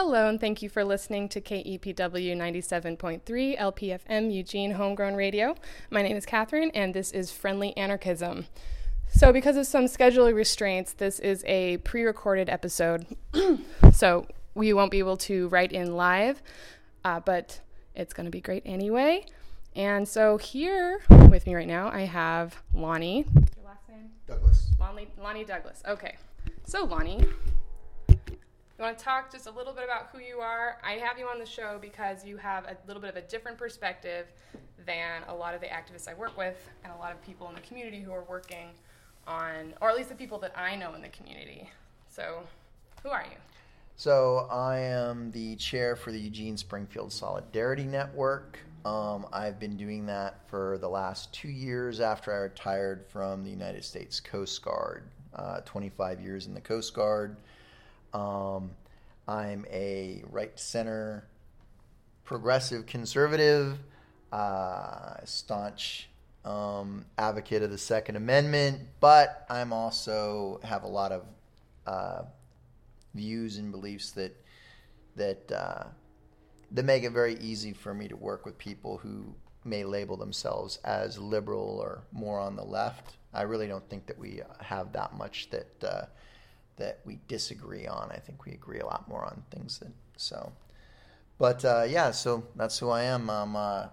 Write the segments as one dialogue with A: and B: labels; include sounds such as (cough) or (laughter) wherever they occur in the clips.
A: Hello, and thank you for listening to KEPW 97.3 LPFM Eugene Homegrown Radio. My name is Catherine, and this is Friendly Anarchism. So, because of some scheduling restraints, this is a pre recorded episode. (clears throat) so, we won't be able to write in live, uh, but it's going to be great anyway. And so, here with me right now, I have Lonnie. Your last name?
B: Douglas.
A: Lonnie, Lonnie Douglas. Okay. So, Lonnie, you want to talk just a little bit about who you are? I have you on the show because you have a little bit of a different perspective than a lot of the activists I work with and a lot of people in the community who are working on, or at least the people that I know in the community. So, who are you?
B: So I am the chair for the Eugene Springfield Solidarity Network. Um, I've been doing that for the last two years after I retired from the United States Coast Guard. Uh, 25 years in the Coast Guard. Um, I'm a right center progressive conservative, uh, staunch um, advocate of the Second Amendment, but I'm also have a lot of uh, views and beliefs that that uh, that make it very easy for me to work with people who may label themselves as liberal or more on the left. I really don't think that we have that much that uh, that we disagree on. I think we agree a lot more on things that so. But uh, yeah, so that's who I am. I'm a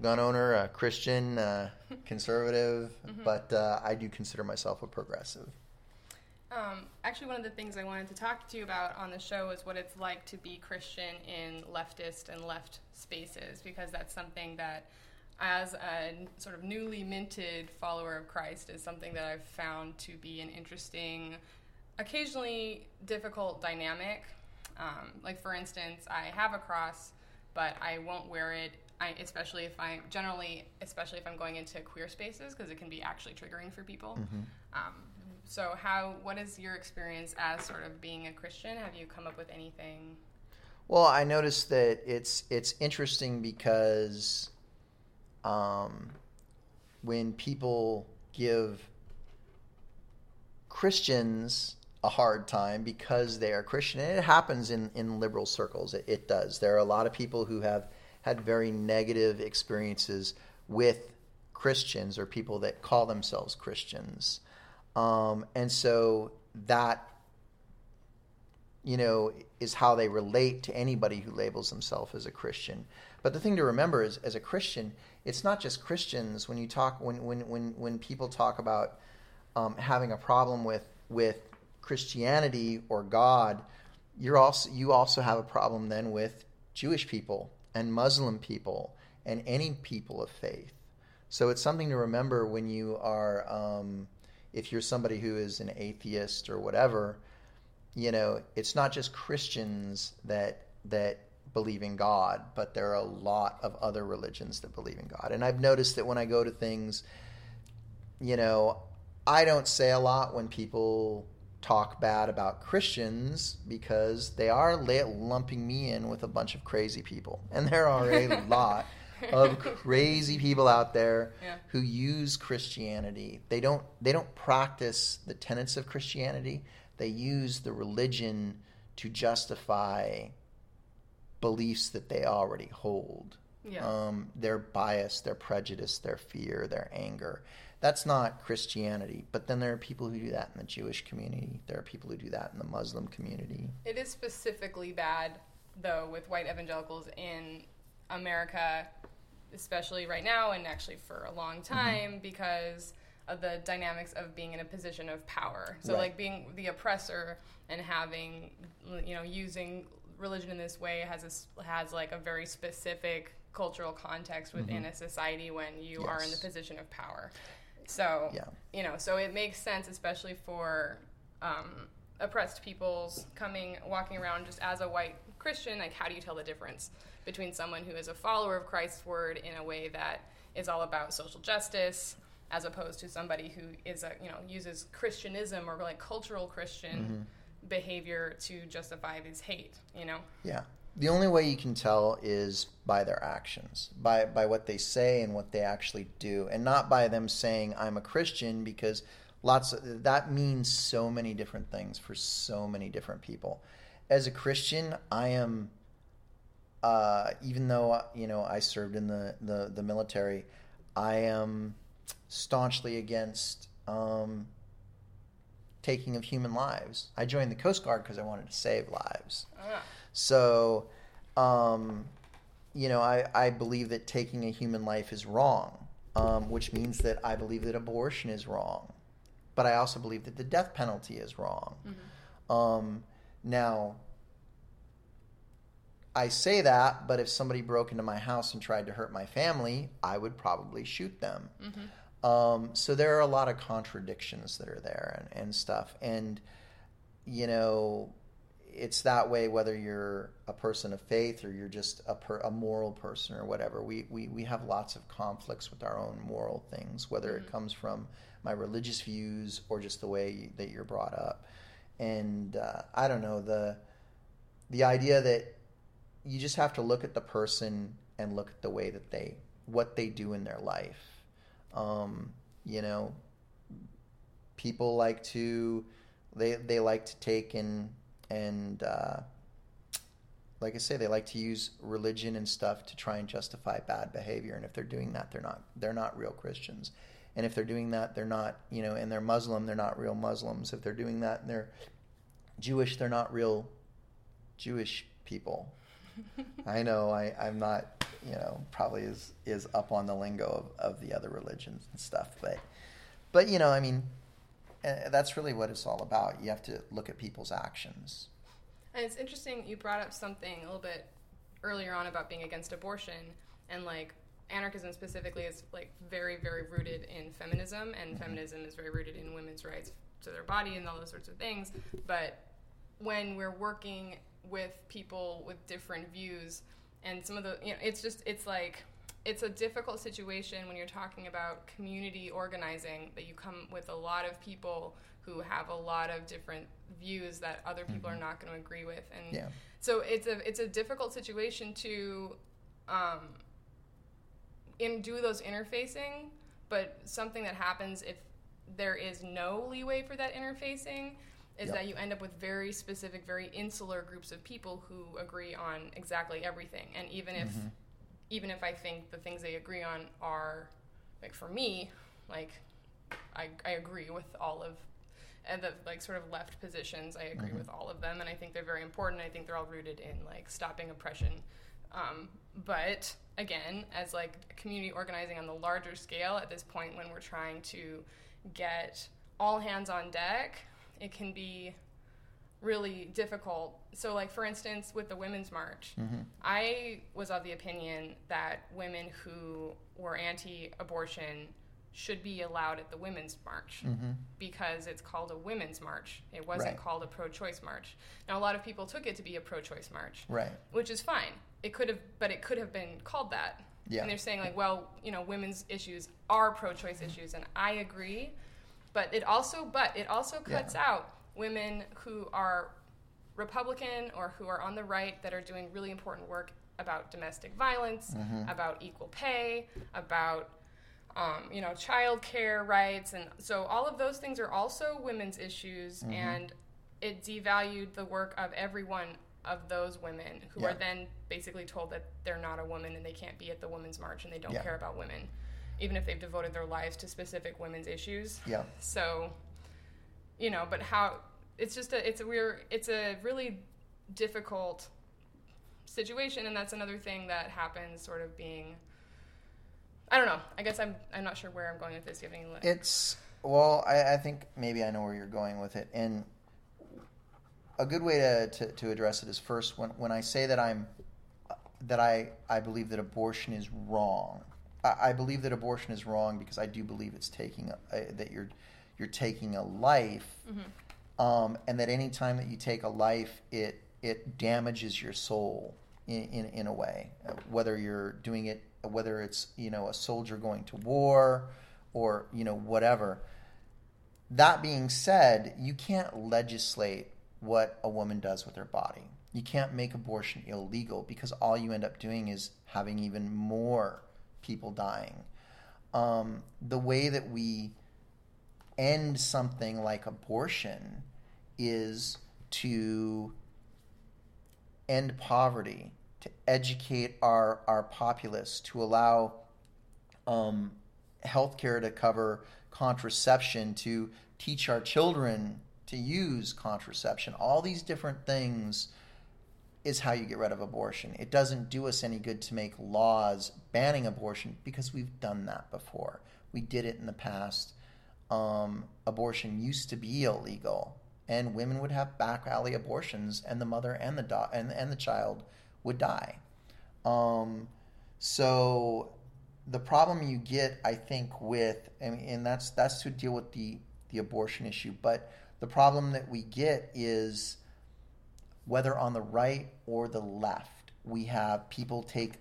B: gun owner, a Christian, uh, (laughs) conservative, but uh, I do consider myself a progressive.
A: Um, actually, one of the things I wanted to talk to you about on the show is what it's like to be Christian in leftist and left spaces, because that's something that, as a sort of newly minted follower of Christ, is something that I've found to be an interesting, occasionally difficult dynamic. Um, like, for instance, I have a cross, but I won't wear it. I, especially if I'm generally, especially if I'm going into queer spaces, because it can be actually triggering for people. Um, so, how? What is your experience as sort of being a Christian? Have you come up with anything?
B: Well, I noticed that it's it's interesting because um, when people give Christians a hard time because they are Christian, and it happens in, in liberal circles, it, it does. There are a lot of people who have had very negative experiences with Christians or people that call themselves Christians. Um, and so that you know, is how they relate to anybody who labels themselves as a Christian. But the thing to remember is, as a Christian, it's not just Christians. When you talk, when when when when people talk about um, having a problem with with Christianity or God, you're also you also have a problem then with Jewish people and Muslim people and any people of faith. So it's something to remember when you are, um, if you're somebody who is an atheist or whatever you know, it's not just Christians that that believe in God, but there are a lot of other religions that believe in God. And I've noticed that when I go to things, you know, I don't say a lot when people talk bad about Christians because they are lumping me in with a bunch of crazy people. (laughs) And there are a (laughs) lot of crazy people out there
A: Yeah.
B: who use Christianity. They don't they don't practice the tenets of Christianity. They use the religion to justify beliefs that they already hold.
A: Yeah.
B: Um, their bias, their prejudice, their fear, their anger. That's not Christianity. But then there are people who do that in the Jewish community. There are people who do that in the Muslim community.
A: It is specifically bad, though, with white evangelicals in America, especially right now and actually for a long time, because of the dynamics of being in a position of power. So,
B: Right.
A: like being the oppressor and having, you know, using religion in this way has a, has like a very specific cultural context within a society when you are in the position of power. So,
B: Yeah.
A: you know, so it makes sense, especially for um, oppressed peoples coming, walking around just as a white Christian. Like, how do you tell the difference between someone who is a follower of Christ's word in a way that is all about social justice, as opposed to somebody who is a, you know, uses Christianism or like cultural Christian behavior to justify this hate, you know?
B: Yeah. The only way you can tell is by their actions, by by what they say and what they actually do, and not by them saying I'm a Christian because lots of that means so many different things for so many different people. as a Christian, I am. Uh, even though you know I served in the, the, the military, I am staunchly against um, taking of human lives. I joined the Coast Guard because I wanted to save lives.
A: Ah.
B: So, um, you know, I, I believe that taking a human life is wrong, um, which means that I believe that abortion is wrong. But I also believe that the death penalty is wrong. Um, now, I say that, but if somebody broke into my house and tried to hurt my family, I would probably shoot them. Um, so there are a lot of contradictions that are there and, and stuff. And, you know, it's that way whether you're a person of faith or you're just a, per, a moral person or whatever. We, we, we have lots of conflicts with our own moral things, whether it comes from my religious views or just the way that you're brought up. And uh, I don't know, the, the idea that you just have to look at the person and look at the way that they, what they do in their life. Um, you know, people like to they they like to take and and uh, like I say, they like to use religion and stuff to try and justify bad behavior. And if they're doing that, they're not they're not real Christians. And if they're doing that, they're not you know, and they're Muslim, they're not real Muslims. If they're doing that and they're Jewish, they're not real Jewish people. (laughs) I know I, I'm not, you know, probably is is up on the lingo of, of the other religions and stuff, but but you know, I mean, uh, that's really what it's all about. You have to look at people's actions.
A: And it's interesting you brought up something a little bit earlier on about being against abortion and like anarchism specifically is like very very rooted in feminism and feminism is very rooted in women's rights to their body and all those sorts of things but when we're working with people with different views and some of the you know it's just it's like it's a difficult situation when you're talking about community organizing that you come with a lot of people who have a lot of different views that other people are not going to agree with and
B: Yeah.
A: so it's a it's a difficult situation to um, in do those interfacing but something that happens if there is no leeway for that interfacing is
B: Yep.
A: that you end up with very specific very insular groups of people who agree on exactly everything. And even if mm-hmm. even if i think the things they agree on are like for me like i, I agree with all of and the like sort of left positions i agree mm-hmm. with all of them and i think they're very important. I think they're all rooted in like stopping oppression. Um, but again as like community organizing on the larger scale at this point when we're trying to get all hands on deck it can be really difficult. So, like for instance, with the Women's March, mm-hmm. I was of the opinion that women who were anti-abortion should be allowed at the Women's March mm-hmm. because it's called a Women's March. It wasn't
B: Right.
A: called a pro-choice march. Now, a lot of people took it to be a pro-choice march,
B: Right.
A: which is fine. It could have, but it could have been called that.
B: Yeah.
A: And they're saying like, well, you know, women's issues are pro-choice issues, and I agree. But it also, but it also
B: Yeah.
A: cuts out women who are Republican or who are on the right that are doing really important work about domestic violence, about equal pay, about um, you know child care rights, and so all of those things are also women's issues, and it devalued the work of every one of those women who are then basically told that they're not a woman and they can't be at the women's march and they don't
B: Yeah.
A: care about women, even if they've devoted their lives to specific women's issues.
B: Yeah.
A: So, you know, but how it's just a it's a weird it's a really difficult situation, and that's another thing that happens. Sort of being, I don't know. I guess I'm I'm not sure where I'm going with this. Giving like,
B: It's well, I, I think maybe I know where you're going with it, and a good way to, to, to address it is first when when I say that I'm that I I believe that abortion is wrong. I, I believe that abortion is wrong because I do believe it's taking a, a, that you're you're taking a life, um, and that any time that you take a life, it it damages your soul in, in, in a way. Uh, Whether you're doing it, whether it's you know a soldier going to war, or you know whatever. That being said, you can't legislate what a woman does with her body. You can't make abortion illegal because all you end up doing is having even more people dying. Um, the way that we end something like abortion is to end poverty, to educate our, our populace, to allow um, healthcare to cover contraception, to teach our children to use contraception. All these different things is how you get rid of abortion. It doesn't do us any good to make laws banning abortion because we've done that before. We did it in the past. Um, abortion used to be illegal, and women would have back alley abortions, and the mother and the do- and, and the child would die. Um, so the problem you get, I think, with and, and that's that's to deal with the the abortion issue, but the problem that we get is whether on the right or the left, we have people take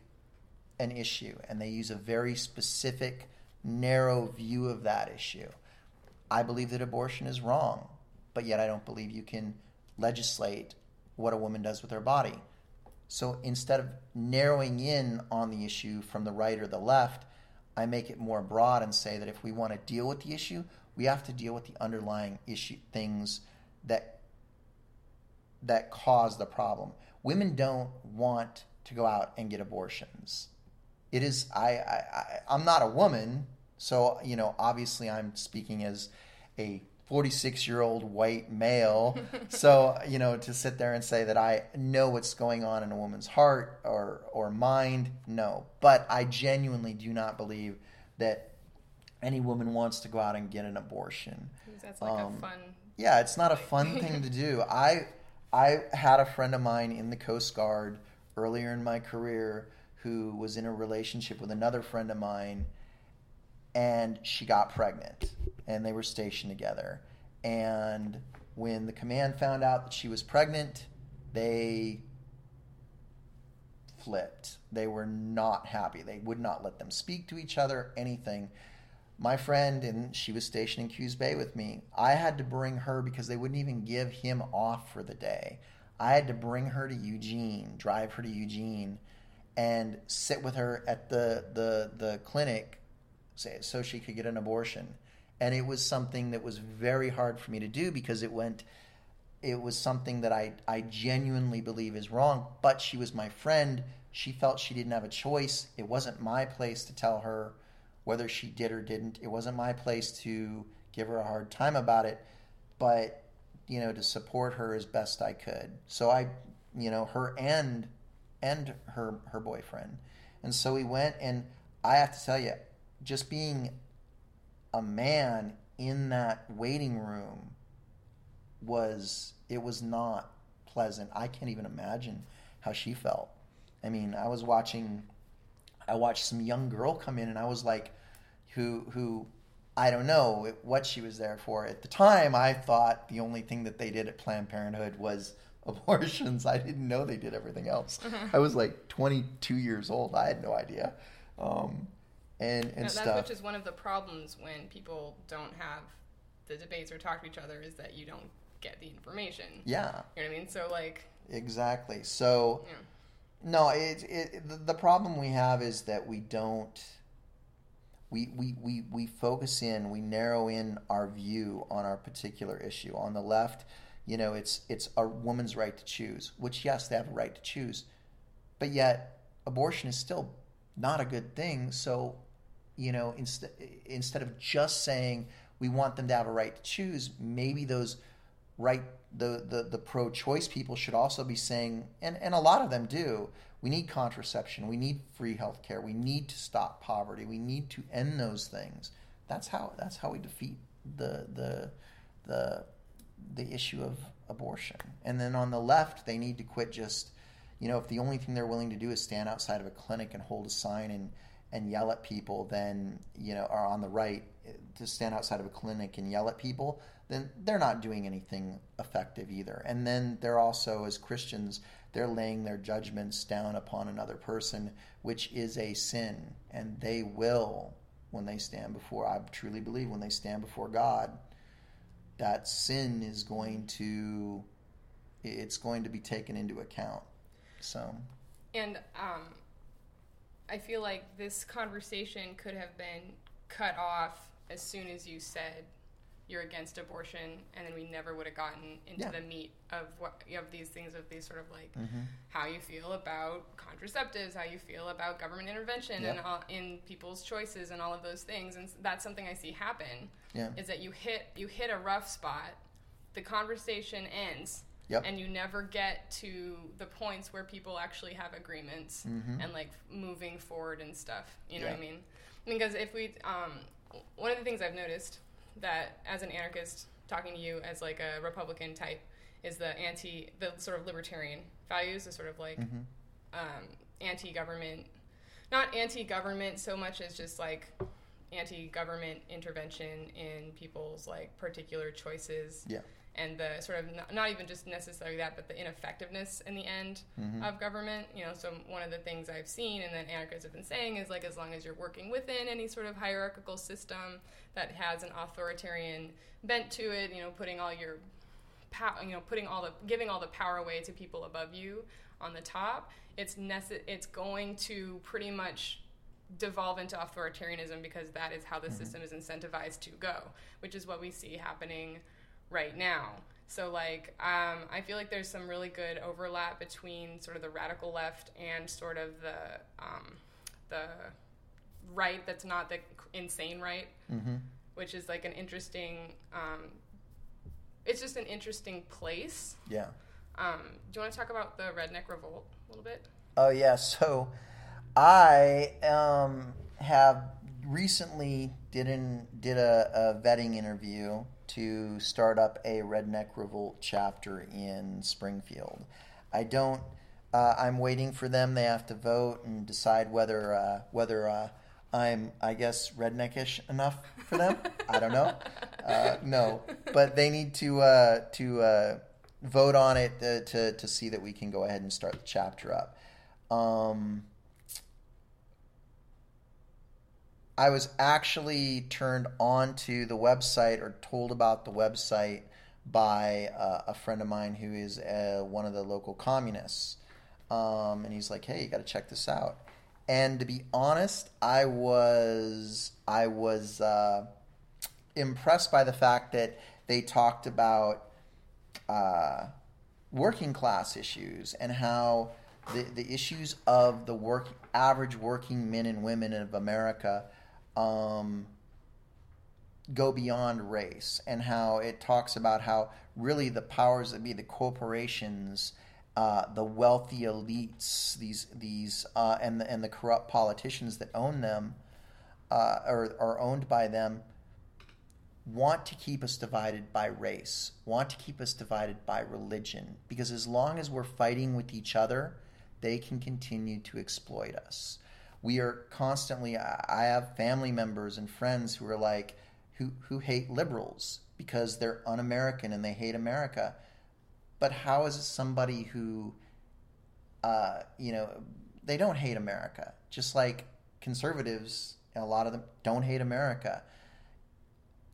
B: an issue and they use a very specific, narrow view of that issue. I believe that abortion is wrong, but yet I don't believe you can legislate what a woman does with her body. So instead of narrowing in on the issue from the right or the left, I make it more broad and say that if we want to deal with the issue, we have to deal with the underlying issue things that that cause the problem. Women don't want to go out and get abortions. It is I, I, I am not a woman, so you know obviously I'm speaking as a 46 year old white male. (laughs) so you know to sit there and say that I know what's going on in a woman's heart or or mind, no. But I genuinely do not believe that any woman wants to go out and get an abortion.
A: That's like um, a fun.
B: Yeah, it's not a fun thing to do. (laughs) I I had a friend of mine in the Coast Guard earlier in my career who was in a relationship with another friend of mine and she got pregnant and they were stationed together. And when the command found out that she was pregnant, they flipped. They were not happy. They would not let them speak to each other, anything my friend, and she was stationed in Coos Bay with me. I had to bring her because they wouldn't even give him off for the day. I had to bring her to Eugene, drive her to Eugene, and sit with her at the the the clinic, so she could get an abortion. And it was something that was very hard for me to do because it went. It was something that I I genuinely believe is wrong. But she was my friend. She felt she didn't have a choice. It wasn't my place to tell her whether she did or didn't. It wasn't my place to give her a hard time about it, but you know, to support her as best I could. So I, you know, her and and her her boyfriend. And so we went and I have to tell you, just being a man in that waiting room was it was not pleasant. I can't even imagine how she felt. I mean, I was watching I watched some young girl come in and I was like, who who I don't know what she was there for. At the time, I thought the only thing that they did at Planned Parenthood was (laughs) abortions. I didn't know they did everything else. Mm-hmm. I was like 22 years old. I had no idea. Um, and and no,
A: that's
B: stuff.
A: which is one of the problems when people don't have the debates or talk to each other is that you don't get the information.
B: Yeah.
A: You know what I mean? So like.
B: Exactly. So. Yeah. No, it, it the problem we have is that we don't we, we, we, we focus in, we narrow in our view on our particular issue. On the left, you know, it's it's a woman's right to choose, which yes, they have a right to choose, but yet abortion is still not a good thing. So, you know, instead instead of just saying we want them to have a right to choose, maybe those right the the, the pro choice people should also be saying, and and a lot of them do we need contraception. We need free health care. We need to stop poverty. We need to end those things. That's how that's how we defeat the the the the issue of abortion. And then on the left, they need to quit just you know, if the only thing they're willing to do is stand outside of a clinic and hold a sign and and yell at people, then you know, or on the right to stand outside of a clinic and yell at people, then they're not doing anything effective either. And then they're also, as Christians, they're laying their judgments down upon another person, which is a sin. And they will, when they stand before, I truly believe, when they stand before God, that sin is going to, it's going to be taken into account. So.
A: And um, I feel like this conversation could have been cut off as soon as you said you're against abortion, and then we never would have gotten into
B: Yeah.
A: the meat of what of these things of these sort of like
B: Mm-hmm.
A: how you feel about contraceptives, how you feel about government intervention
B: Yeah.
A: and all, in people's choices and all of those things, and that's something I see happen
B: Yeah.
A: is that you hit you hit a rough spot, the conversation ends,
B: Yep.
A: and you never get to the points where people actually have agreements and like moving forward and stuff. You know what I
B: Mm-hmm.
A: Mean? Because if we, um, one of the things I've noticed that as an anarchist talking to you as like a Republican type is the anti, the sort of libertarian values, the sort of like
B: Mm-hmm.
A: um, anti-government, not anti-government so much as just like anti-government intervention in people's like particular choices
B: Yeah.
A: And the sort of not, not even just necessarily that but the ineffectiveness in the end
B: Mm-hmm.
A: of government you know so one of the things i've seen and that anarchists have been saying is like as long as you're working within any sort of hierarchical system that has an authoritarian bent to it you know putting all your pow- you know putting all the giving all the power away to people above you on the top it's necess- it's going to pretty much devolve into authoritarianism because that is how the system is incentivized to go which is what we see happening right now so like um, i feel like there's some really good overlap between sort of the radical left and sort of the um, the right that's not the insane right
B: Mm-hmm.
A: which is like an interesting um, it's just an interesting place
B: Yeah.
A: um, do you want to talk about the redneck revolt a little bit
B: Oh yeah, so I um, have recently did an, did a, a vetting interview to start up a Redneck Revolt chapter in Springfield. I don't. Uh, I'm waiting for them. They have to vote and decide whether uh, whether uh, I'm I guess redneckish enough for them. I don't know. Uh, no, but they need to uh, to uh, vote on it to to see that we can go ahead and start the chapter up. Um, I was actually turned on to the website or told about the website by uh, a friend of mine who is uh, one of the local communists. Um, and he's like, "Hey, you got to check this out." And to be honest, I was I was uh, impressed by the fact that they talked about uh, working class issues and how the, the issues of the work average working men and women of America um, go beyond race and how it talks about how really the powers that be the corporations uh, the wealthy elites these these uh, and the, and the corrupt politicians that own them uh, or are owned by them want to keep us divided by race, want to keep us divided by religion, because as long as we're fighting with each other, they can continue to exploit us. We are constantly, I have family members and friends who are like, who, who hate liberals because they're un American and they hate America. But how is it somebody who, uh, you know, they don't hate America, just like conservatives, a lot of them don't hate America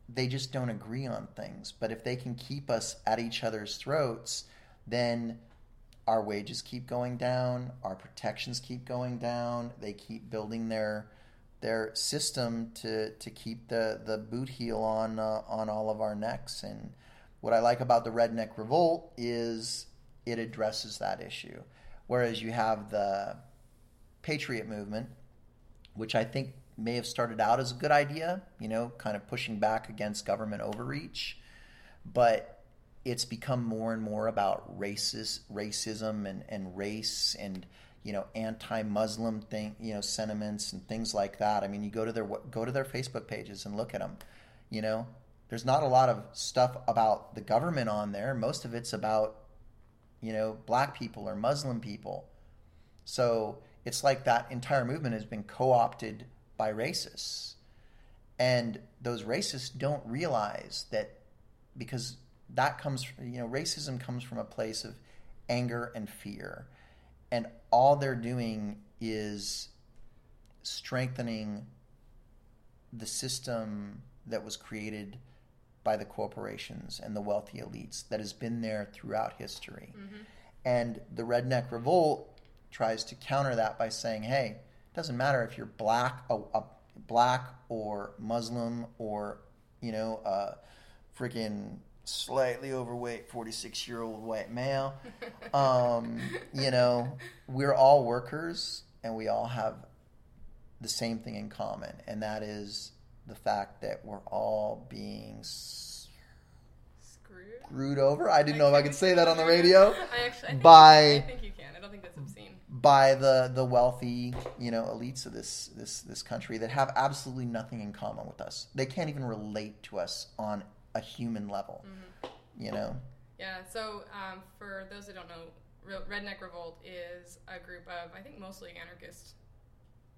B: they just don't agree on things. But if they can keep us at each other's throats, then our wages keep going down, our protections keep going down. They keep building their their system to to keep the the boot heel on uh, on all of our necks. And what I like about the Redneck Revolt is it addresses that issue, whereas you have the Patriot movement, which I think may have started out as a good idea, you know, kind of pushing back against government overreach, but it's become more and more about racist racism and, and race and you know anti-Muslim thing, you know, sentiments and things like that. I mean, you go to their go to their Facebook pages and look at them. You know, there's not a lot of stuff about the government on there. Most of it's about you know black people or Muslim people. So it's like that entire movement has been co-opted by racists. And those racists don't realize that because that comes, you know, racism comes from a place of anger and fear. And all they're doing is strengthening the system that was created by the corporations and the wealthy elites that has been there throughout history. And the Redneck Revolt tries to counter that by saying, hey, it doesn't matter if you're black, a, a black or Muslim or you know uh, freaking slightly overweight 46 year old white male. Um, (laughs) you know, we're all workers and we all have the same thing in common, and that is the fact that we're all being s-
A: Screwed.
B: screwed over. I didn't know if I could say that on the radio. (laughs)
A: I actually I think,
B: By-
A: I think you can. I don't think that's obscene.
B: by the the wealthy, you know, elites of this this this country that have absolutely nothing in common with us. They can't even relate to us on a human level.
A: Mm-hmm.
B: You know,
A: Yeah. So um, for those that don't know, Redneck Revolt is a group of I think mostly anarchist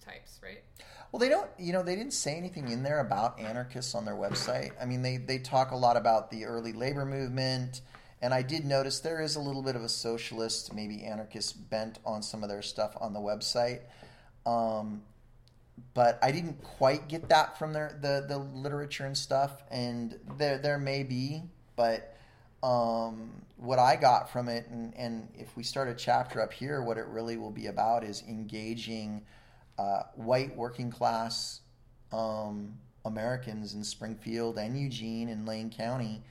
A: types, right?
B: well, they don't. You know, they didn't say anything in there about anarchists on their website. I mean, they they talk a lot about the early labor movement. And I did notice there is a little bit of a socialist, maybe anarchist bent on some of their stuff on the website. Um, but I didn't quite get that from their the, the literature and stuff. And there there may be, but um, what I got from it, and, and if we start a chapter up here, what it really will be about is engaging uh, white working class um, Americans in Springfield and Eugene and Lane County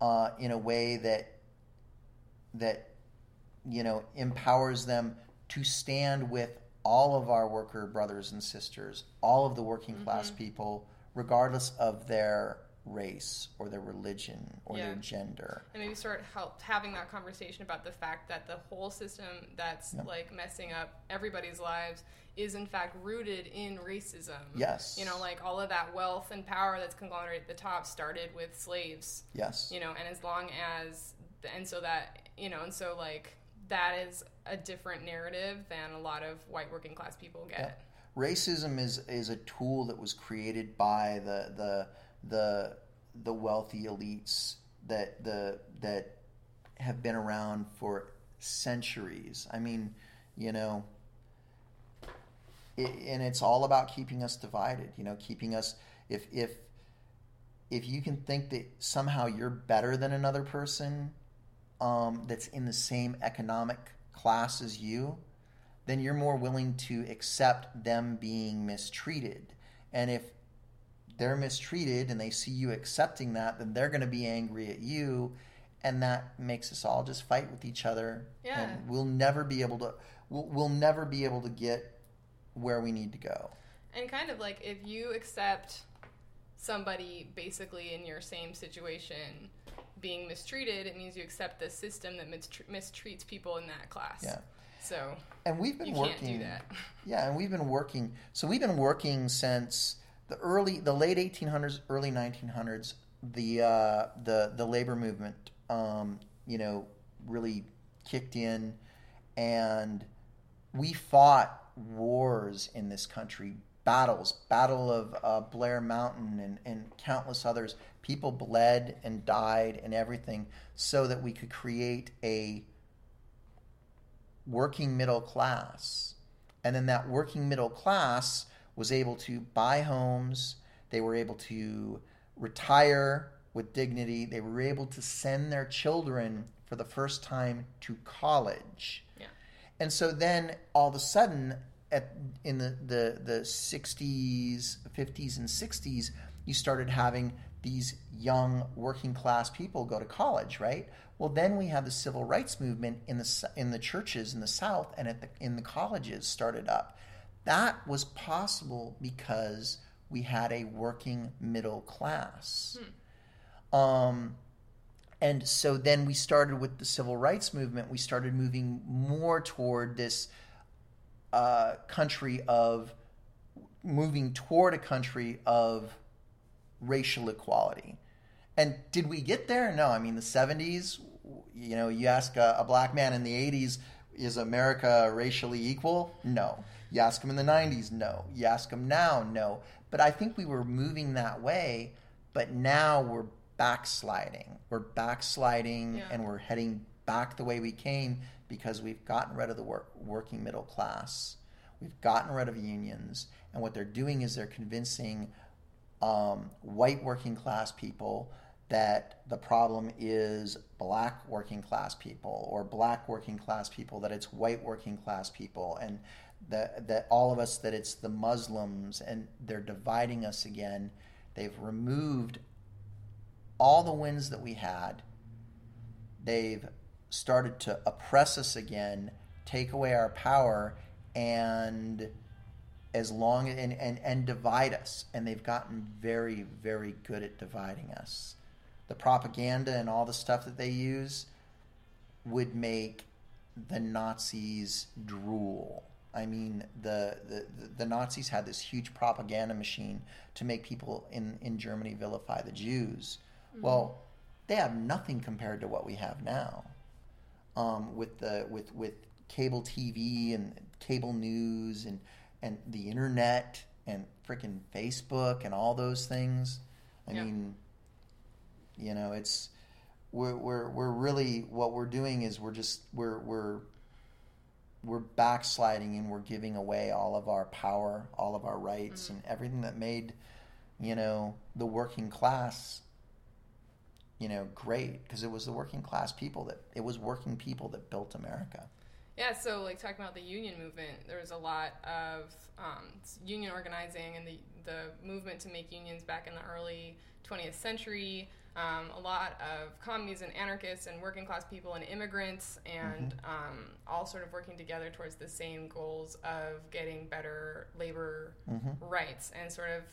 B: uh, in a way that that you know empowers them to stand with all of our worker brothers and sisters, all of the working mm-hmm. class people, regardless of their race or their religion or their gender.
A: and maybe start help having that conversation about the fact that the whole system that's
B: Yep.
A: like messing up everybody's lives is in fact rooted in racism.
B: Yes.
A: You know, like all of that wealth and power that's conglomerated at the top started with slaves.
B: Yes.
A: You know, and as long as and so that you know, and so like that is a different narrative than a lot of white working class people get.
B: racism is is a tool that was created by the the the the wealthy elites that the that have been around for centuries. I mean, you know, it, and it's all about keeping us divided. You know, keeping us if if if you can think that somehow you're better than another person um, that's in the same economic class as you, then you're more willing to accept them being mistreated. And if they're mistreated and they see you accepting that, then they're going to be angry at you. And that makes us all just fight with each other.
A: Yeah.
B: And we'll never be able to, we'll, we'll never be able to get where we need to go.
A: And kind of like if you accept somebody basically in your same situation being mistreated, it means you accept the system that mistr- mistreats people in that class.
B: Yeah.
A: So
B: And we've been
A: you
B: working.
A: can't do that. (laughs)
B: Yeah, and we've been working. So we've been working since the early, the late 1800s, early 1900s. The uh, the the labor movement, um, you know, really kicked in, and we fought wars in this country, battles, Battle of uh, Blair Mountain, and and countless others. People bled and died and everything, so that we could create a working middle class. And then that working middle class was able to buy homes, they were able to retire with dignity, they were able to send their children for the first time to college.
A: Yeah.
B: And so then all of a sudden at in the, the, the 60s, 50s and 60s, you started having these young working class people go to college, right? Well, then we have the civil rights movement in the in the churches in the South and at the, in the colleges started up. That was possible because we had a working middle class. Um, and so then we started with the civil rights movement. We started moving more toward this uh, country of moving toward a country of racial equality. And did we get there? No. I mean, the 70s, you know, you ask a, a black man in the 80s, is America racially equal? No. You ask him in the 90s? No. You ask him now? No. But I think we were moving that way, but now we're backsliding. We're backsliding
A: Yeah.
B: and we're heading back the way we came because we've gotten rid of the work, working middle class. We've gotten rid of unions. And what they're doing is they're convincing um, white working class people that the problem is black working class people or black working class people that it's white working class people and that that all of us that it's the muslims and they're dividing us again they've removed all the wins that we had, they've started to oppress us again, take away our power, and as long and, and, and divide us. And they've gotten very, very good at dividing us. The propaganda and all the stuff that they use would make the Nazis drool. I mean, the, the, the Nazis had this huge propaganda machine to make people in, in Germany vilify the Jews. Mm-hmm. Well, they have nothing compared to what we have now. Um, with the with with cable TV and cable news and and the internet and freaking Facebook and all those things. I yeah. mean, you know, it's we're, we're we're really what we're doing is we're just we're we're we're backsliding and we're giving away all of our power, all of our rights, mm-hmm. and everything that made you know the working class you know great because it was the working class people that it was working people that built America.
A: Yeah, so like talking about the union movement, there was a lot of um, union organizing and the the movement to make unions back in the early 20th century. Um, a lot of communists and anarchists and working class people and immigrants and mm-hmm. um, all sort of working together towards the same goals of getting better labor mm-hmm. rights and sort of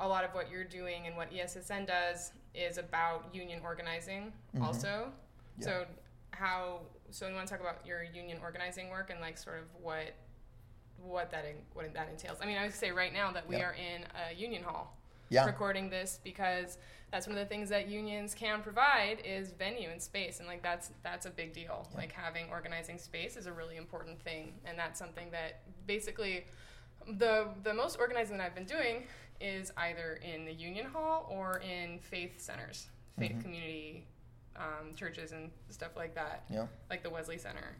A: a lot of what you're doing and what ESSN does is about union organizing mm-hmm. also. Yeah. So how so you want to talk about your union organizing work and like sort of what what that in, what that entails. I mean, I would say right now that we are in a union hall yeah. recording this because that's one of the things that unions can provide is venue and space and like that's that's a big deal. Like having organizing space is a really important thing and that's something that basically the the most organizing that I've been doing is either in the union hall or in faith centers, faith mm-hmm. community um, churches and stuff like that.
B: Yeah.
A: Like the Wesley Center.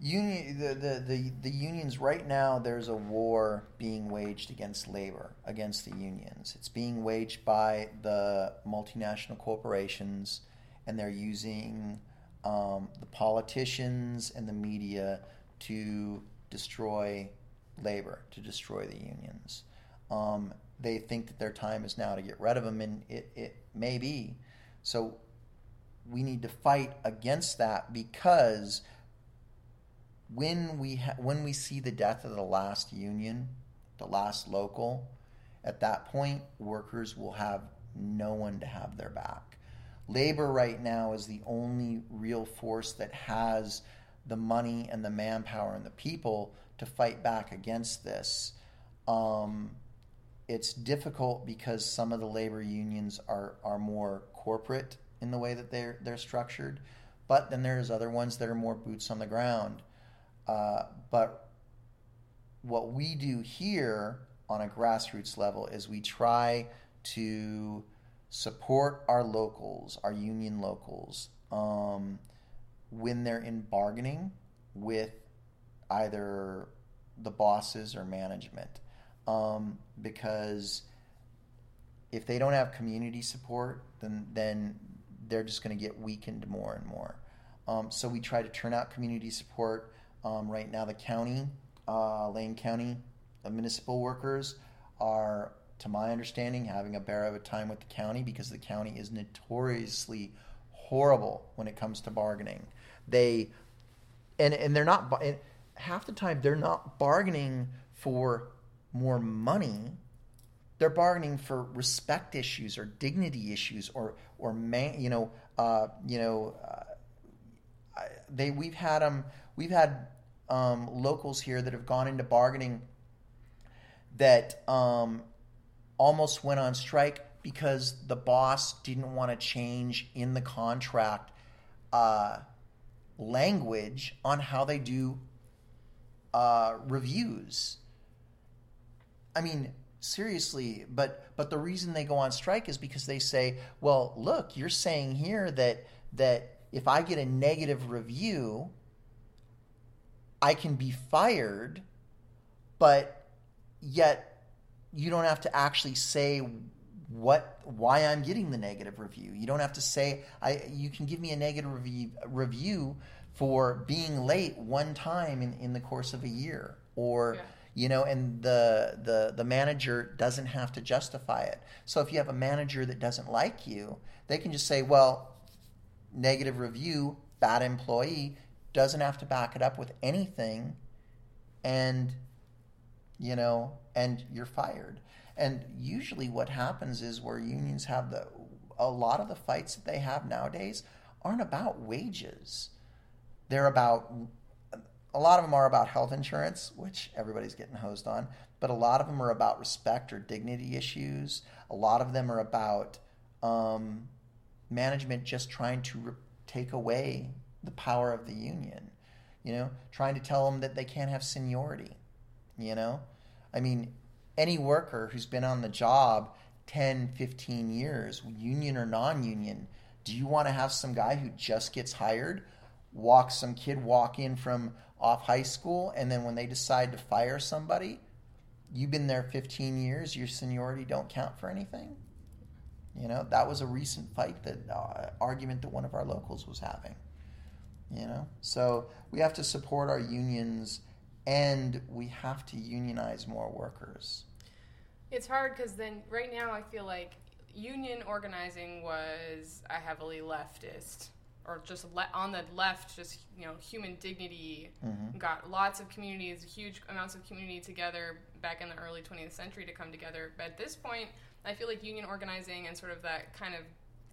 B: Union, the, the, the, the unions right now. There's a war being waged against labor, against the unions. It's being waged by the multinational corporations, and they're using um, the politicians and the media to destroy labor, to destroy the unions. Um, they think that their time is now to get rid of them, and it, it may be. So we need to fight against that because when we ha- when we see the death of the last union, the last local, at that point workers will have no one to have their back. Labor right now is the only real force that has the money and the manpower and the people to fight back against this. Um, it's difficult because some of the labor unions are, are more corporate in the way that they're they're structured, but then there's other ones that are more boots on the ground. Uh, but what we do here on a grassroots level is we try to support our locals, our union locals, um, when they're in bargaining with either the bosses or management um, because if they don't have community support, then then they're just going to get weakened more and more. Um, so we try to turn out community support. Um, right now, the county, uh, Lane County, the municipal workers are, to my understanding, having a bear of a time with the county because the county is notoriously horrible when it comes to bargaining. They and and they're not half the time they're not bargaining for more money, they're bargaining for respect issues or dignity issues or or man, you know, uh, you know, uh, they we've had them we've had um, locals here that have gone into bargaining that um, almost went on strike because the boss didn't want to change in the contract uh, language on how they do uh, reviews I mean, seriously, but but the reason they go on strike is because they say, well, look, you're saying here that that if I get a negative review, I can be fired, but yet you don't have to actually say what why I'm getting the negative review. You don't have to say I you can give me a negative review, review for being late one time in, in the course of a year or yeah you know and the the the manager doesn't have to justify it. So if you have a manager that doesn't like you they can just say well negative review bad employee doesn't have to back it up with anything and you know and you're fired. And usually what happens is where unions have the a lot of the fights that they have nowadays aren't about wages. They're about a lot of them are about health insurance, which everybody's getting hosed on, but a lot of them are about respect or dignity issues. A lot of them are about um, management just trying to re- take away the power of the union, you know, trying to tell them that they can't have seniority, you know? I mean, any worker who's been on the job 10, 15 years, union or non union, do you want to have some guy who just gets hired, walk some kid walk in from off high school, and then when they decide to fire somebody, you've been there 15 years, your seniority don't count for anything. You know, that was a recent fight that uh, argument that one of our locals was having. You know, so we have to support our unions and we have to unionize more workers.
A: It's hard because then right now I feel like union organizing was a heavily leftist or just le- on the left, just you know, human dignity. Mm-hmm. Got lots of communities, huge amounts of community together back in the early 20th century to come together. But at this point, I feel like union organizing and sort of that kind of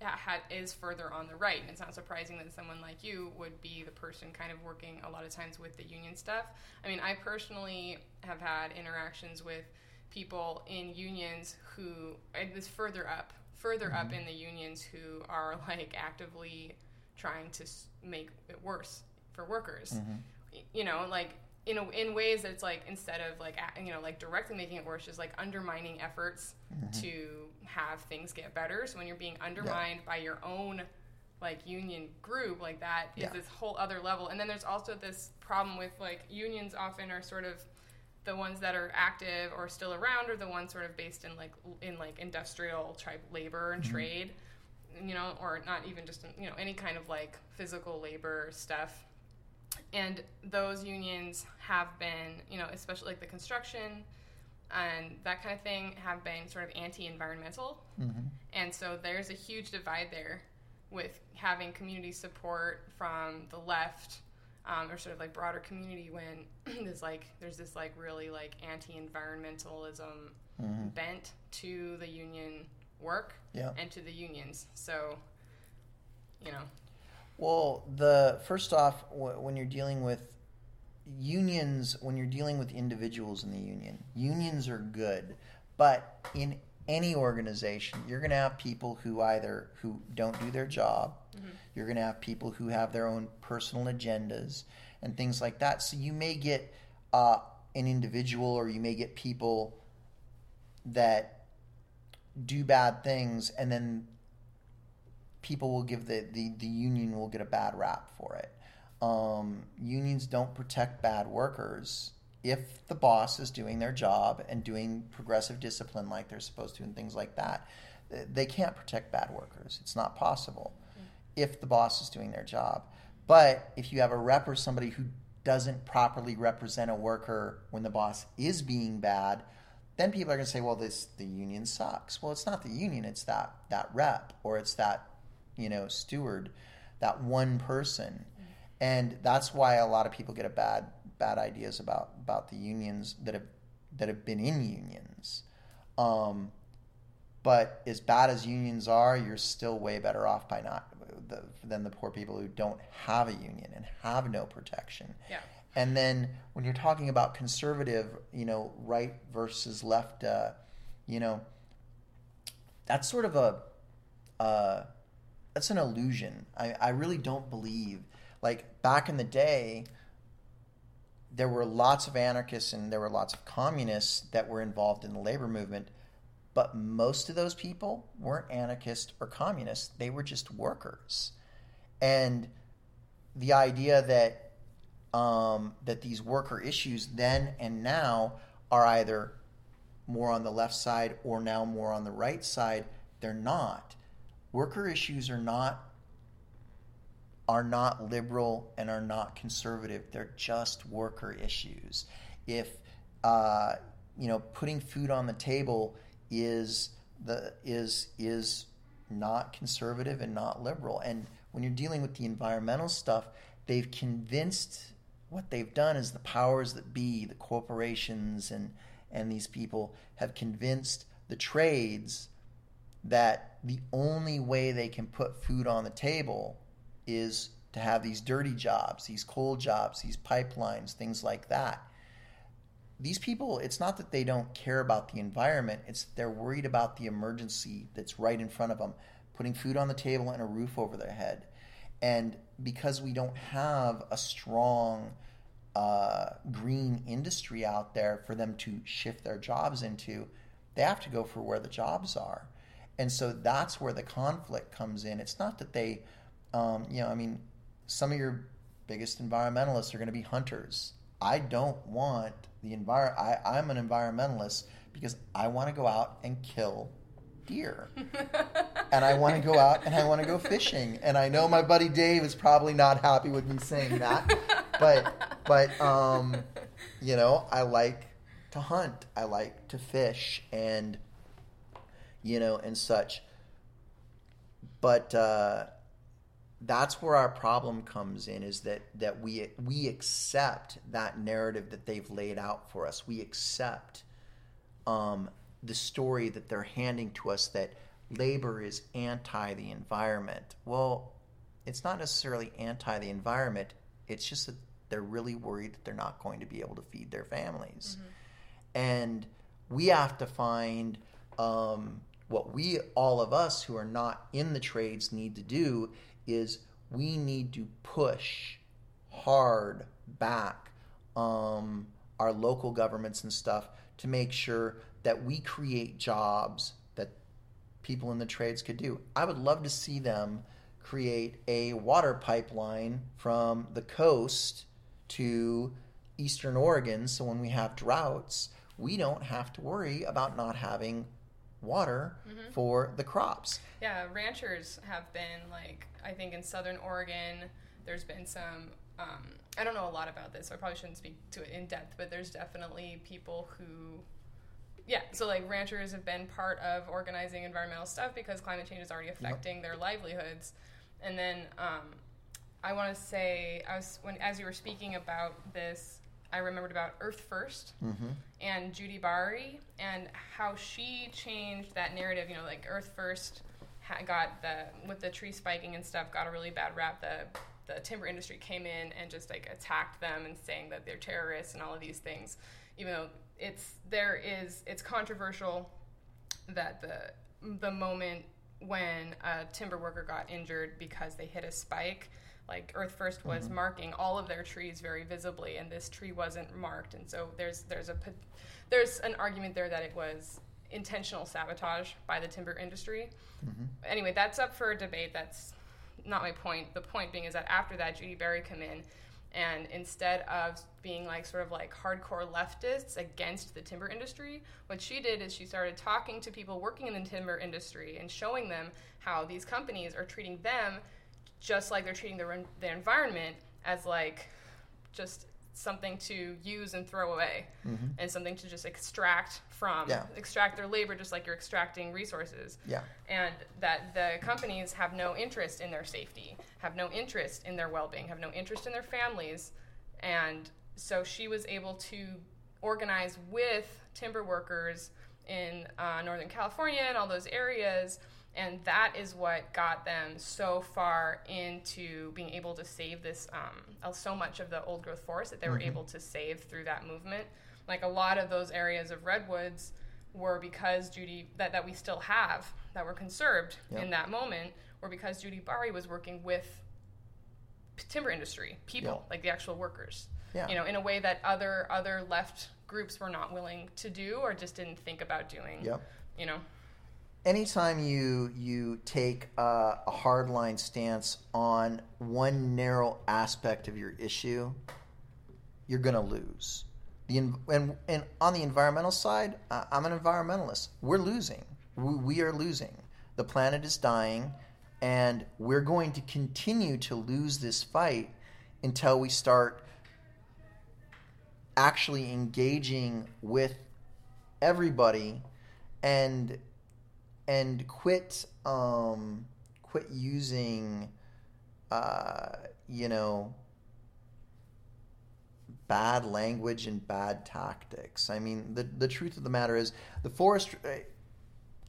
A: had, is further on the right. And it's not surprising that someone like you would be the person kind of working a lot of times with the union stuff. I mean, I personally have had interactions with people in unions who, it was further up, further mm-hmm. up in the unions who are like actively trying to make it worse for workers. Mm-hmm. You know, like in a, in ways that it's like instead of like you know like directly making it worse, just like undermining efforts mm-hmm. to have things get better. So when you're being undermined yeah. by your own like union group, like that is yeah. this whole other level. And then there's also this problem with like unions often are sort of the ones that are active or still around are the ones sort of based in like in like industrial type labor and mm-hmm. trade you know, or not even just, you know, any kind of like physical labor stuff. And those unions have been, you know, especially like the construction and that kind of thing, have been sort of anti environmental. Mm-hmm. And so there's a huge divide there with having community support from the left um, or sort of like broader community when (clears throat) there's like there's this like really like anti-environmentalism mm-hmm. bent to the union work yeah. and to the unions. So, you know.
B: Well, the first off, when you're dealing with unions, when you're dealing with individuals in the union, unions are good, but in any organization, you're going to have people who either who don't do their job, mm-hmm. you're going to have people who have their own personal agendas and things like that. So you may get uh, an individual, or you may get people that do bad things and then people will give the, the, the union will get a bad rap for it. Um, unions don't protect bad workers if the boss is doing their job and doing progressive discipline like they're supposed to and things like that. They can't protect bad workers. It's not possible mm. if the boss is doing their job. But if you have a rep or somebody who doesn't properly represent a worker when the boss is being bad, then people are going to say, well, this the union sucks. Well, it's not the union; it's that that rep or it's that you know steward, that one person, and that's why a lot of people get a bad bad ideas about about the unions that have that have been in unions. Um, but as bad as unions are, you're still way better off by not the, than the poor people who don't have a union and have no protection.
A: Yeah.
B: And then when you're talking about conservative, you know, right versus left, uh, you know, that's sort of a uh, that's an illusion. I, I really don't believe. Like back in the day, there were lots of anarchists and there were lots of communists that were involved in the labor movement, but most of those people weren't anarchists or communists. They were just workers. And the idea that um, that these worker issues then and now are either more on the left side or now more on the right side. They're not. Worker issues are not are not liberal and are not conservative. They're just worker issues. If uh, you know, putting food on the table is the is is not conservative and not liberal. And when you're dealing with the environmental stuff, they've convinced what they've done is the powers that be, the corporations and and these people have convinced the trades that the only way they can put food on the table is to have these dirty jobs, these coal jobs, these pipelines, things like that. These people, it's not that they don't care about the environment, it's they're worried about the emergency that's right in front of them, putting food on the table and a roof over their head. And because we don't have a strong uh, green industry out there for them to shift their jobs into, they have to go for where the jobs are. And so that's where the conflict comes in. It's not that they, um, you know, I mean, some of your biggest environmentalists are going to be hunters. I don't want the environment. I'm an environmentalist because I want to go out and kill deer. and I want to go out and I want to go fishing. And I know my buddy Dave is probably not happy with me saying that, but but um, you know, I like to hunt. I like to fish and you know and such. But uh, that's where our problem comes in is that that we we accept that narrative that they've laid out for us. We accept um, the story that they're handing to us that labor is anti the environment. Well, it's not necessarily anti the environment. It's just that they're really worried that they're not going to be able to feed their families. Mm-hmm. And we have to find um, what we, all of us who are not in the trades, need to do is we need to push hard back um, our local governments and stuff to make sure that we create jobs that people in the trades could do. I would love to see them create a water pipeline from the coast to eastern Oregon so when we have droughts, we don't have to worry about not having water mm-hmm. for the crops.
A: Yeah, ranchers have been like I think in southern Oregon there's been some um, I don't know a lot about this, so I probably shouldn't speak to it in depth, but there's definitely people who yeah, so like ranchers have been part of organizing environmental stuff because climate change is already affecting yep. their livelihoods. And then um, I want to say, I was when as you were speaking about this, I remembered about Earth First mm-hmm. and Judy Bari and how she changed that narrative. You know, like Earth First got the with the tree spiking and stuff got a really bad rap. The the timber industry came in and just like attacked them and saying that they're terrorists and all of these things, even though it's there is it's controversial that the the moment when a timber worker got injured because they hit a spike like earth first was mm-hmm. marking all of their trees very visibly and this tree wasn't marked and so there's there's a there's an argument there that it was intentional sabotage by the timber industry mm-hmm. anyway that's up for debate that's not my point the point being is that after that judy bari come in and instead of being like sort of like hardcore leftists against the timber industry, what she did is she started talking to people working in the timber industry and showing them how these companies are treating them just like they're treating the, the environment as like just something to use and throw away mm-hmm. and something to just extract from yeah. extract their labor just like you're extracting resources.
B: Yeah.
A: And that the companies have no interest in their safety have no interest in their well-being have no interest in their families. And so she was able to organize with timber workers in uh, northern california and all those areas. And that is what got them so far into being able to save this um, so much of the old growth forest that they were mm-hmm. able to save through that movement like a lot of those areas of redwoods were because judy that, that we still have that were conserved yep. in that moment were because judy bari was working with timber industry people yep. like the actual workers yeah. you know in a way that other other left groups were not willing to do or just didn't think about doing
B: yep.
A: you know
B: anytime you you take a, a hardline stance on one narrow aspect of your issue, you're going to lose. The and, and on the environmental side, uh, I'm an environmentalist. We're losing. We, we are losing. The planet is dying, and we're going to continue to lose this fight until we start actually engaging with everybody and and quit um, quit using uh, you know bad language and bad tactics. I mean, the the truth of the matter is the forest uh,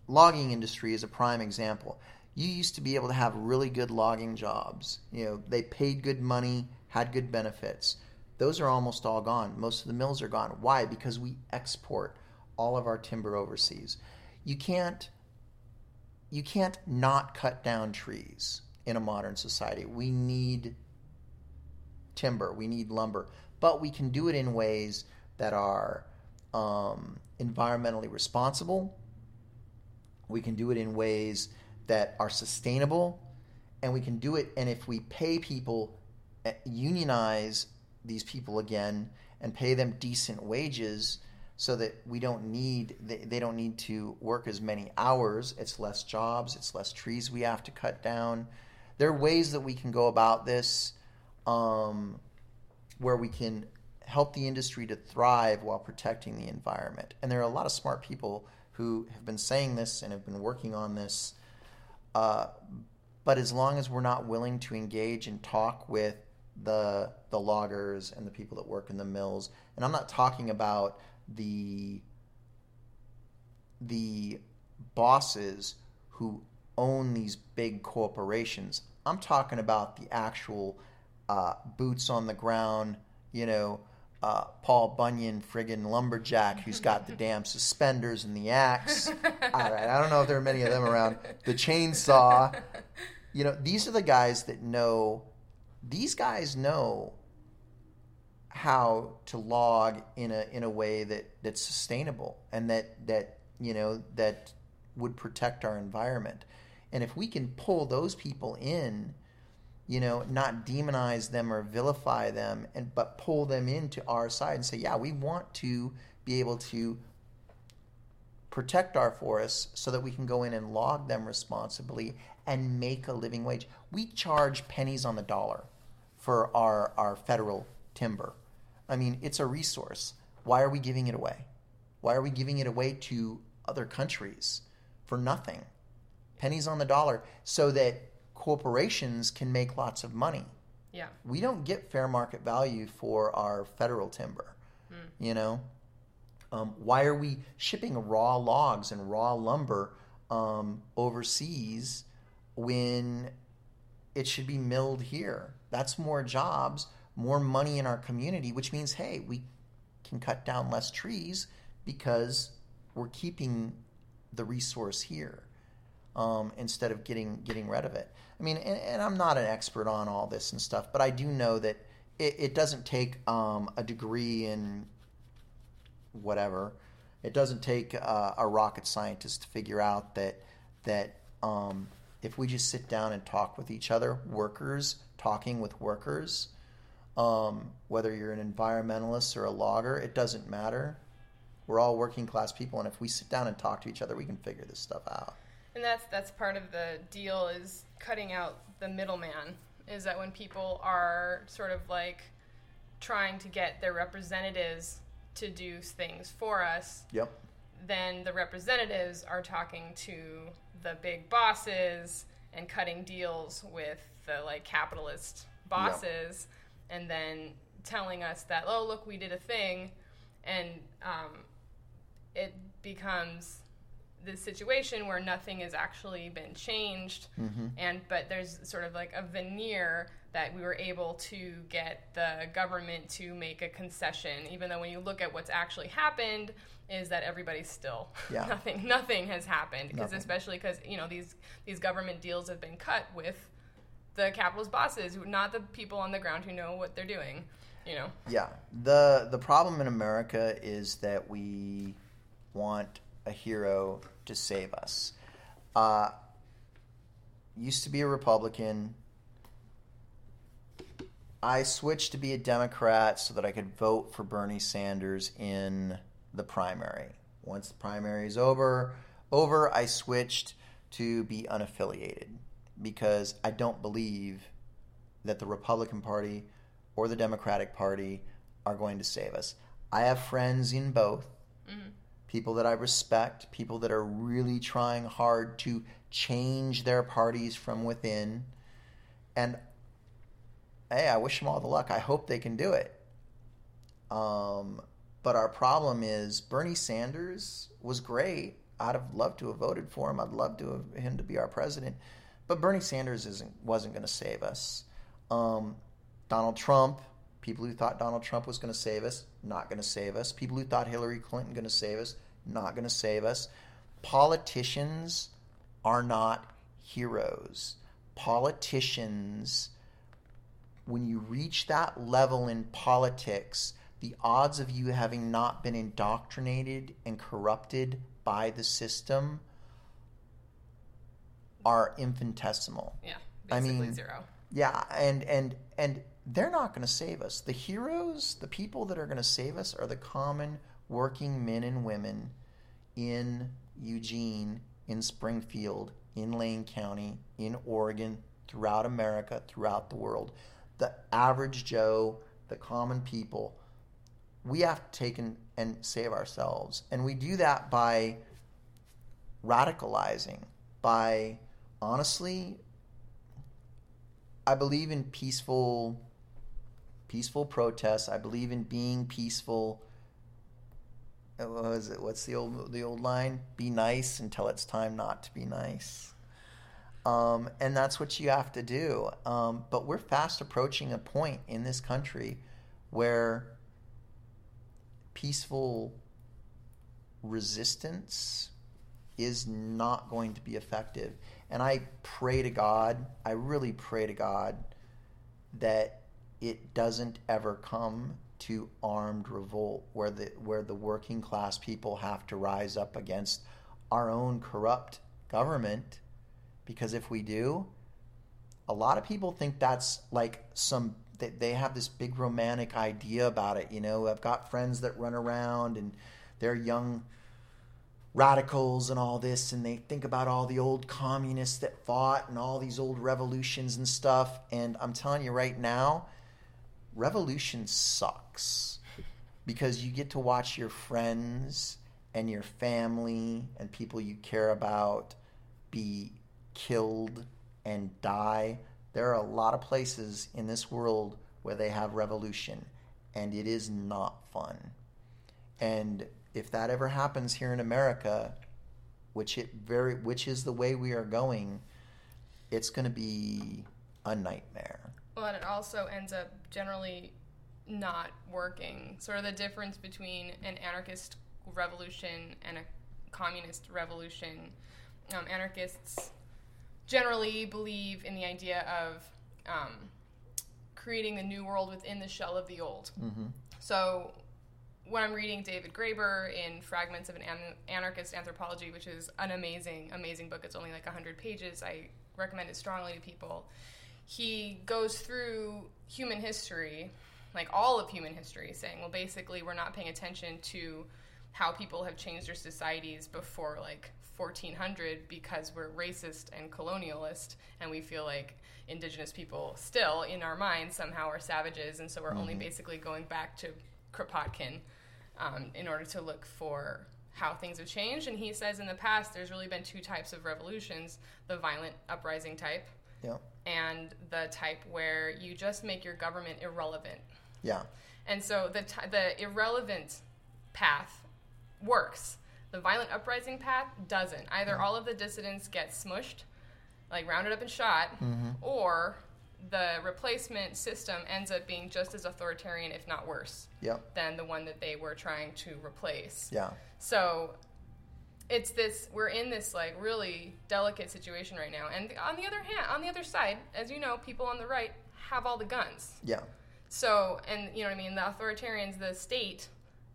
B: logging industry is a prime example. You used to be able to have really good logging jobs. You know, they paid good money, had good benefits. Those are almost all gone. Most of the mills are gone. Why? Because we export all of our timber overseas. You can't you can't not cut down trees in a modern society. We need timber, we need lumber, but we can do it in ways that are um, environmentally responsible. We can do it in ways that are sustainable, and we can do it. And if we pay people, eh, unionize these people again, and pay them decent wages so that we don't need they, they don't need to work as many hours it's less jobs it's less trees we have to cut down there are ways that we can go about this um, where we can help the industry to thrive while protecting the environment and there are a lot of smart people who have been saying this and have been working on this uh, but as long as we're not willing to engage and talk with the the loggers and the people that work in the mills and i'm not talking about the the bosses who own these big corporations. I'm talking about the actual uh, boots on the ground, you know, uh, Paul Bunyan friggin' lumberjack who's got the (laughs) damn suspenders and the axe. (laughs) All right, I don't know if there are many of them around. The chainsaw. You know, these are the guys that know. These guys know how to log in a in a way that that's sustainable and that that you know that would protect our environment. And if we can pull those people in, you know, not demonize them or vilify them, and but pull them into our side and say, yeah, we want to be able to protect our forests so that we can go in and log them responsibly and make a living wage. We charge pennies on the dollar for our, our federal timber. I mean, it's a resource. Why are we giving it away? Why are we giving it away to other countries for nothing? Pennies on the dollar so that corporations can make lots of money.
A: Yeah.
B: We don't get fair market value for our federal timber. Mm. You know? Um, why are we shipping raw logs and raw lumber um, overseas when it should be milled here? That's more jobs more money in our community, which means, hey, we can cut down less trees because we're keeping the resource here um, instead of getting getting rid of it. I mean, and, and, I'm not an expert on all this and stuff, but I do know that it, it doesn't take um, a degree in whatever. It doesn't take uh, a rocket scientist to figure out that that um, if we just sit down and talk with each other, workers talking with workers, um, whether you're an environmentalist or a logger, it doesn't matter. We're all working class people, and if we sit down and talk to each other, we can figure this stuff out.
A: And that's that's part of the deal is cutting out the middleman. Is that when people are sort of like trying to get their representatives to do things for us.
B: Yep.
A: Then the representatives are talking to the big bosses and cutting deals with the like capitalist bosses. Yep and then telling us that oh look we did a thing and um, it becomes this situation where nothing has actually been changed mm-hmm. and but there's sort of like a veneer that we were able to get the government to make a concession even though when you look at what's actually happened is that everybody's still (laughs) yeah. nothing nothing has happened because especially because you know these these government deals have been cut with the capitalist bosses, not the people on the ground who know what they're doing. You know.
B: Yeah. the The problem in America is that we want a hero to save us. Uh, used to be a Republican. I switched to be a Democrat so that I could vote for Bernie Sanders in the primary. Once the primary is over, over, I switched to be unaffiliated because I don't believe that the Republican Party or the Democratic Party are going to save us. I have friends in both. People that I respect, people that are really trying hard to change their parties from within. And hey, I wish them all the luck. I hope they can do it. Um, but our problem is Bernie Sanders was great. I'd have loved to have voted for him. I'd love to have him to be our president. But Bernie Sanders isn't wasn't going to save us. Um, Donald Trump, people who thought Donald Trump was going to save us, not going to save us. People who thought Hillary Clinton going to save us, not going to save us. Politicians are not heroes. Politicians, when you reach that level in politics, the odds of you having not been indoctrinated and corrupted by the system are infinitesimal.
A: Yeah,
B: I
A: basically
B: mean,
A: zero.
B: Yeah, and and and they're not going to save us. The heroes, the people that are going to save us are the common working men and women in Eugene, in Springfield, in Lane County, in Oregon, throughout America, throughout the world. The average Joe, the common people, we have to take and, and save ourselves. And we do that by radicalizing, by honestly I believe in peaceful peaceful protests. I believe in being peaceful. What was it? What's the old the old line? Be nice until it's time not to be nice. Um, and that's what you have to do. Um, but we're fast approaching a point in this country where peaceful resistance is not going to be effective. And I pray to God, I really pray to God that it doesn't ever come to armed revolt where the where the working class people have to rise up against our own corrupt government. Because if we do a lot of people think that's like some they, they have this big romantic idea about it you know i've got friends that run around and they're young radicals and all this and they think about all the old communists that fought and all these old revolutions and stuff. And i'm telling you right now revolution sucks because you get to watch your friends and your family and people you care about be killed and die. There are a lot of places in this world where they have revolution and it is not fun. And if that ever happens here in America, which it very which is the way we are going, it's going to be a nightmare.
A: Well, and it also ends up generally not working. Sort of the difference between an anarchist revolution and a communist revolution. Um, anarchists generally believe in the idea of um, creating the new world within the shell of the old.
B: Mm-hmm.
A: So when I'm reading David Graeber in Fragments of an An- Anarchist Anthropology, which is an amazing, amazing book, it's only like 100 pages. I recommend it strongly to people. He goes through human history, like all of human history, saying, well, basically, we're not paying attention to how people have changed their societies before like 1400 because we're racist and colonialist and we feel like indigenous people still in our minds somehow are savages and so we're only mm-hmm. basically going back to Kropotkin um, in order to look for how things have changed and he says in the past there's really been two types of revolutions the violent uprising type
B: Yeah.
A: and the type where you just make your government irrelevant
B: Yeah.
A: and so the t- the irrelevant path works. The violent uprising path doesn't. Either all of the dissidents get smushed, like rounded up and shot, or the replacement system ends up being just as authoritarian, if not worse,
B: Yeah.
A: than the one that they were trying to replace.
B: Yeah.
A: So it's this we're in this like really delicate situation right now. And on the other hand, on the other side, as you know, people on the right have all the guns.
B: Yeah.
A: So, and you know what I mean, the authoritarians, the state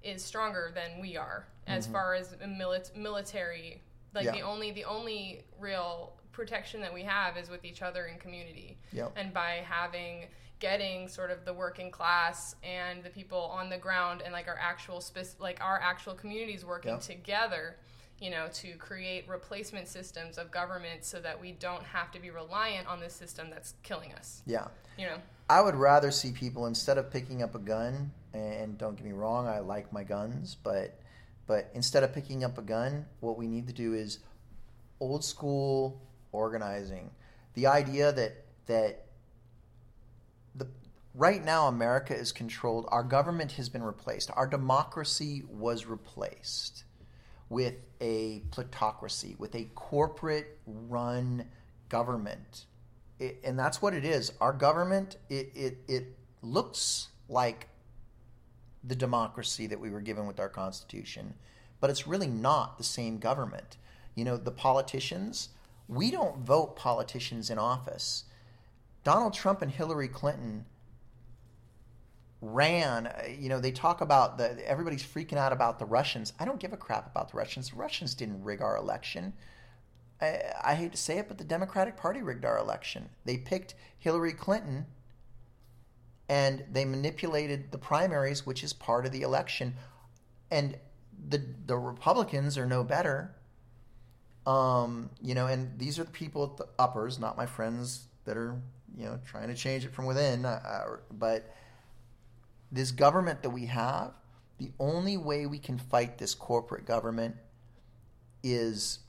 A: is stronger than we are as mm-hmm. far as a mili- military. Like
B: Yeah.
A: the only the only real protection that we have is with each other in community.
B: Yep.
A: And by having getting sort of the working class and the people on the ground and like our actual spec- like our actual communities working
B: Yep.
A: together you know to create replacement systems of government so that we don't have to be reliant on this system that's killing us
B: Yeah.
A: you know
B: I would rather see people instead of picking up a gun. And don't get me wrong, I like my guns, but but instead of picking up a gun, what we need to do is old school organizing. The idea that that the right now America is controlled. Our government has been replaced. Our democracy was replaced with a plutocracy, with a corporate run government. It, and that's what it is. Our government, it, it, it looks like the democracy that we were given with our Constitution, but it's really not the same government. You know, the politicians, we don't vote politicians in office. Donald Trump and Hillary Clinton ran uh, you know they talk about the everybody's freaking out about the russians. I don't give a crap about the russians. The russians didn't rig our election. I, I, hate to say it but the democratic party rigged our election. They picked hillary clinton and they manipulated the primaries which is part of the election. And the the republicans are no better um, you know and these are the people at the uppers not my friends that are you know trying to change it from within uh, but this government that we have, the only way we can fight this corporate government is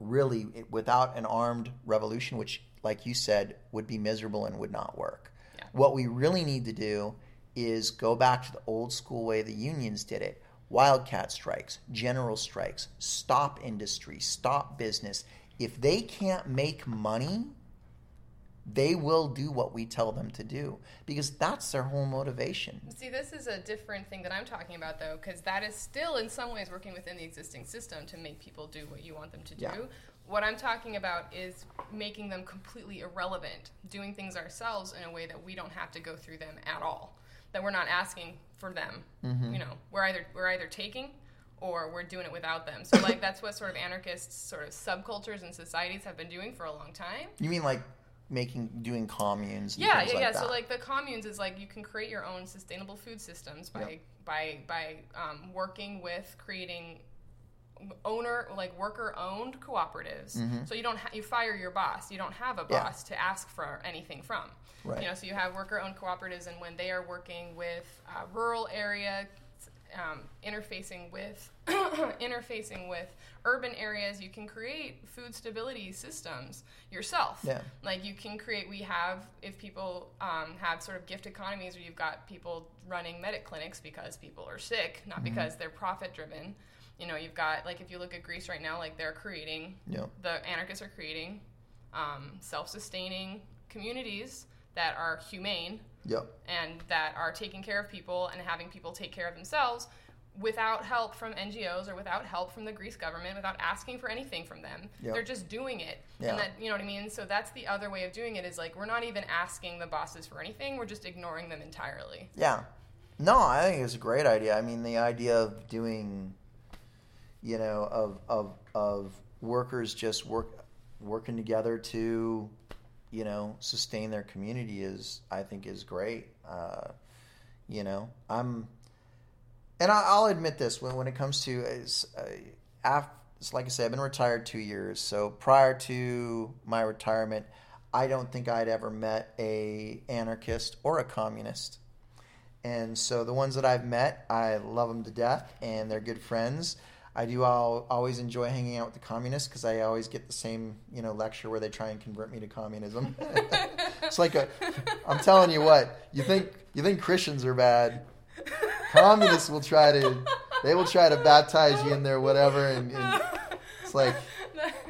B: really without an armed revolution, which, like you said, would be miserable and would not work. Yeah. What we really need to do is go back to the old school way the unions did it wildcat strikes, general strikes, stop industry, stop business. If they can't make money, they will do what we tell them to do because that's their whole motivation.
A: See, this is a different thing that I'm talking about though, because that is still in some ways working within the existing system to make people do what you want them to do. Yeah. What I'm talking about is making them completely irrelevant, doing things ourselves in a way that we don't have to go through them at all. That we're not asking for them. Mm-hmm. You know, we're either we're either taking or we're doing it without them. So like that's what sort of anarchists sort of subcultures and societies have been doing for a long time.
B: You mean like making doing communes.
A: yeah,
B: yeah,
A: like
B: yeah.
A: That. So like the communes is like you can create your own sustainable food systems by yep. by by um, working with creating owner like worker owned cooperatives. Mm-hmm. So you don't ha- you fire your boss. You don't have a boss yeah. to ask for anything from. Right. You know, so you have worker owned cooperatives, and when they are working with uh, rural area um, interfacing with (coughs) interfacing with urban areas, you can create food stability systems yourself.
B: Yeah.
A: Like you can create. We have if people um, have sort of gift economies where you've got people running medic clinics because people are sick, not mm-hmm. because they're profit driven. You know, you've got like if you look at Greece right now, like they're creating. The anarchists are creating um, self-sustaining communities that are humane
B: yep.
A: and that are taking care of people and having people take care of themselves without help from NGOs or without help from the Greece government, without asking for anything from them. Yep. They're just doing it. Yeah. And that you know what I mean? So that's the other way of doing it is like we're not even asking the bosses for anything, we're just ignoring them entirely.
B: Yeah. No, I think it's a great idea. I mean the idea of doing you know, of of of workers just work working together to you know sustain their community is I think is great. Uh, you know, I'm, and I, will admit this when when it comes to is uh, after, like I said, I've been retired two years. So prior to my retirement, I don't think I'd ever met a anarchist or a communist. And so the ones that I've met, I love them to death, and they're good friends. I do I'll always enjoy hanging out with the communists because I always get the same you know lecture where they try and convert me to communism. (laughs) it's like a, I'm telling you what you think you think Christians are bad. Communists will try to they will try to baptize you in their whatever and, and it's like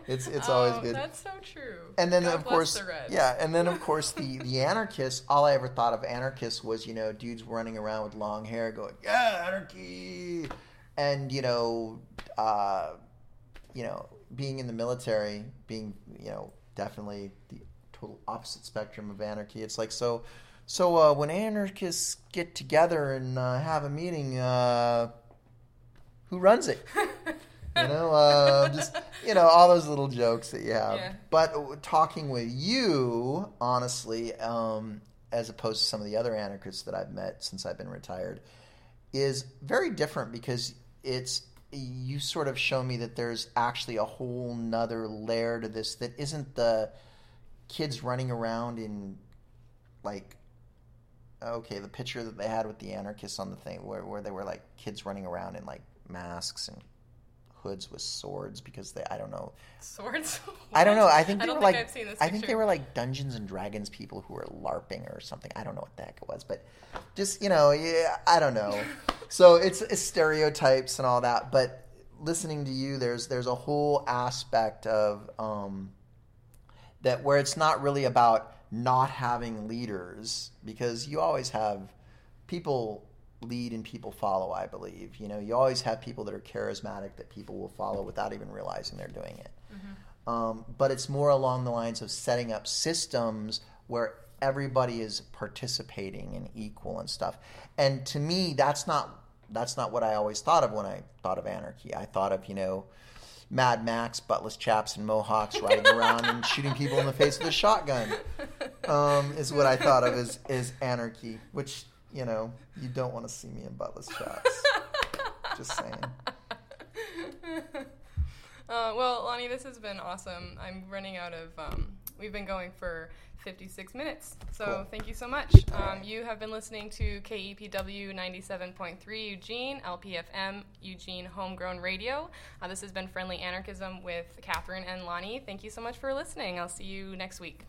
B: it's it's always
A: oh,
B: good.
A: That's so true.
B: And then God of course, the yeah, and then of course the the anarchists. All I ever thought of anarchists was you know dudes running around with long hair going yeah anarchy, and you know uh, you know, being in the military, being you know definitely the total opposite spectrum of anarchy. It's like so. So uh, when anarchists get together and uh, have a meeting, uh, who runs it? (laughs) you know, uh, just you know all those little jokes that you have. Yeah. But talking with you, honestly, um, as opposed to some of the other anarchists that I've met since I've been retired, is very different because it's you sort of show me that there's actually a whole nother layer to this that isn't the kids running around in like okay, the picture that they had with the anarchists on the thing, where where they were like kids running around in like masks and hoods with swords because they I don't know.
A: Swords? (laughs)
B: I don't know. I think
A: I
B: they
A: don't
B: were
A: think
B: like
A: I've seen this
B: I think they were like Dungeons and Dragons people who were larping or something. I don't know what the heck it was but just you know yeah I don't know. (laughs) So it's, it's stereotypes and all that but listening to you there's there's a whole aspect of um, that where it's not really about not having leaders because you always have people lead and people follow i believe. You know you always have people that are charismatic that people will follow without even realizing they're doing it. Um, but it's more along the lines of setting up systems where everybody is participating and equal and stuff. And to me that's not that's not what i always thought of when i thought of anarchy. I thought of you know Mad Max, buttless chaps and mohawks riding (laughs) around and shooting people in the face with a shotgun. Um, is what I thought of as, as anarchy, which, you know, you don't want to see me in buttless chaps. (laughs) Just saying. (laughs)
A: Uh, well, Lonnie, this has been awesome. I'm running out of. Um, we've been going for 56 minutes, so
B: Cool.
A: thank you so much. Um, you have been listening to KEPW 97.3 Eugene, LPFM Eugene Homegrown Radio. Uh, this has been Friendly Anarchism with Catherine and Lonnie. Thank you so much for listening. I'll see you next week.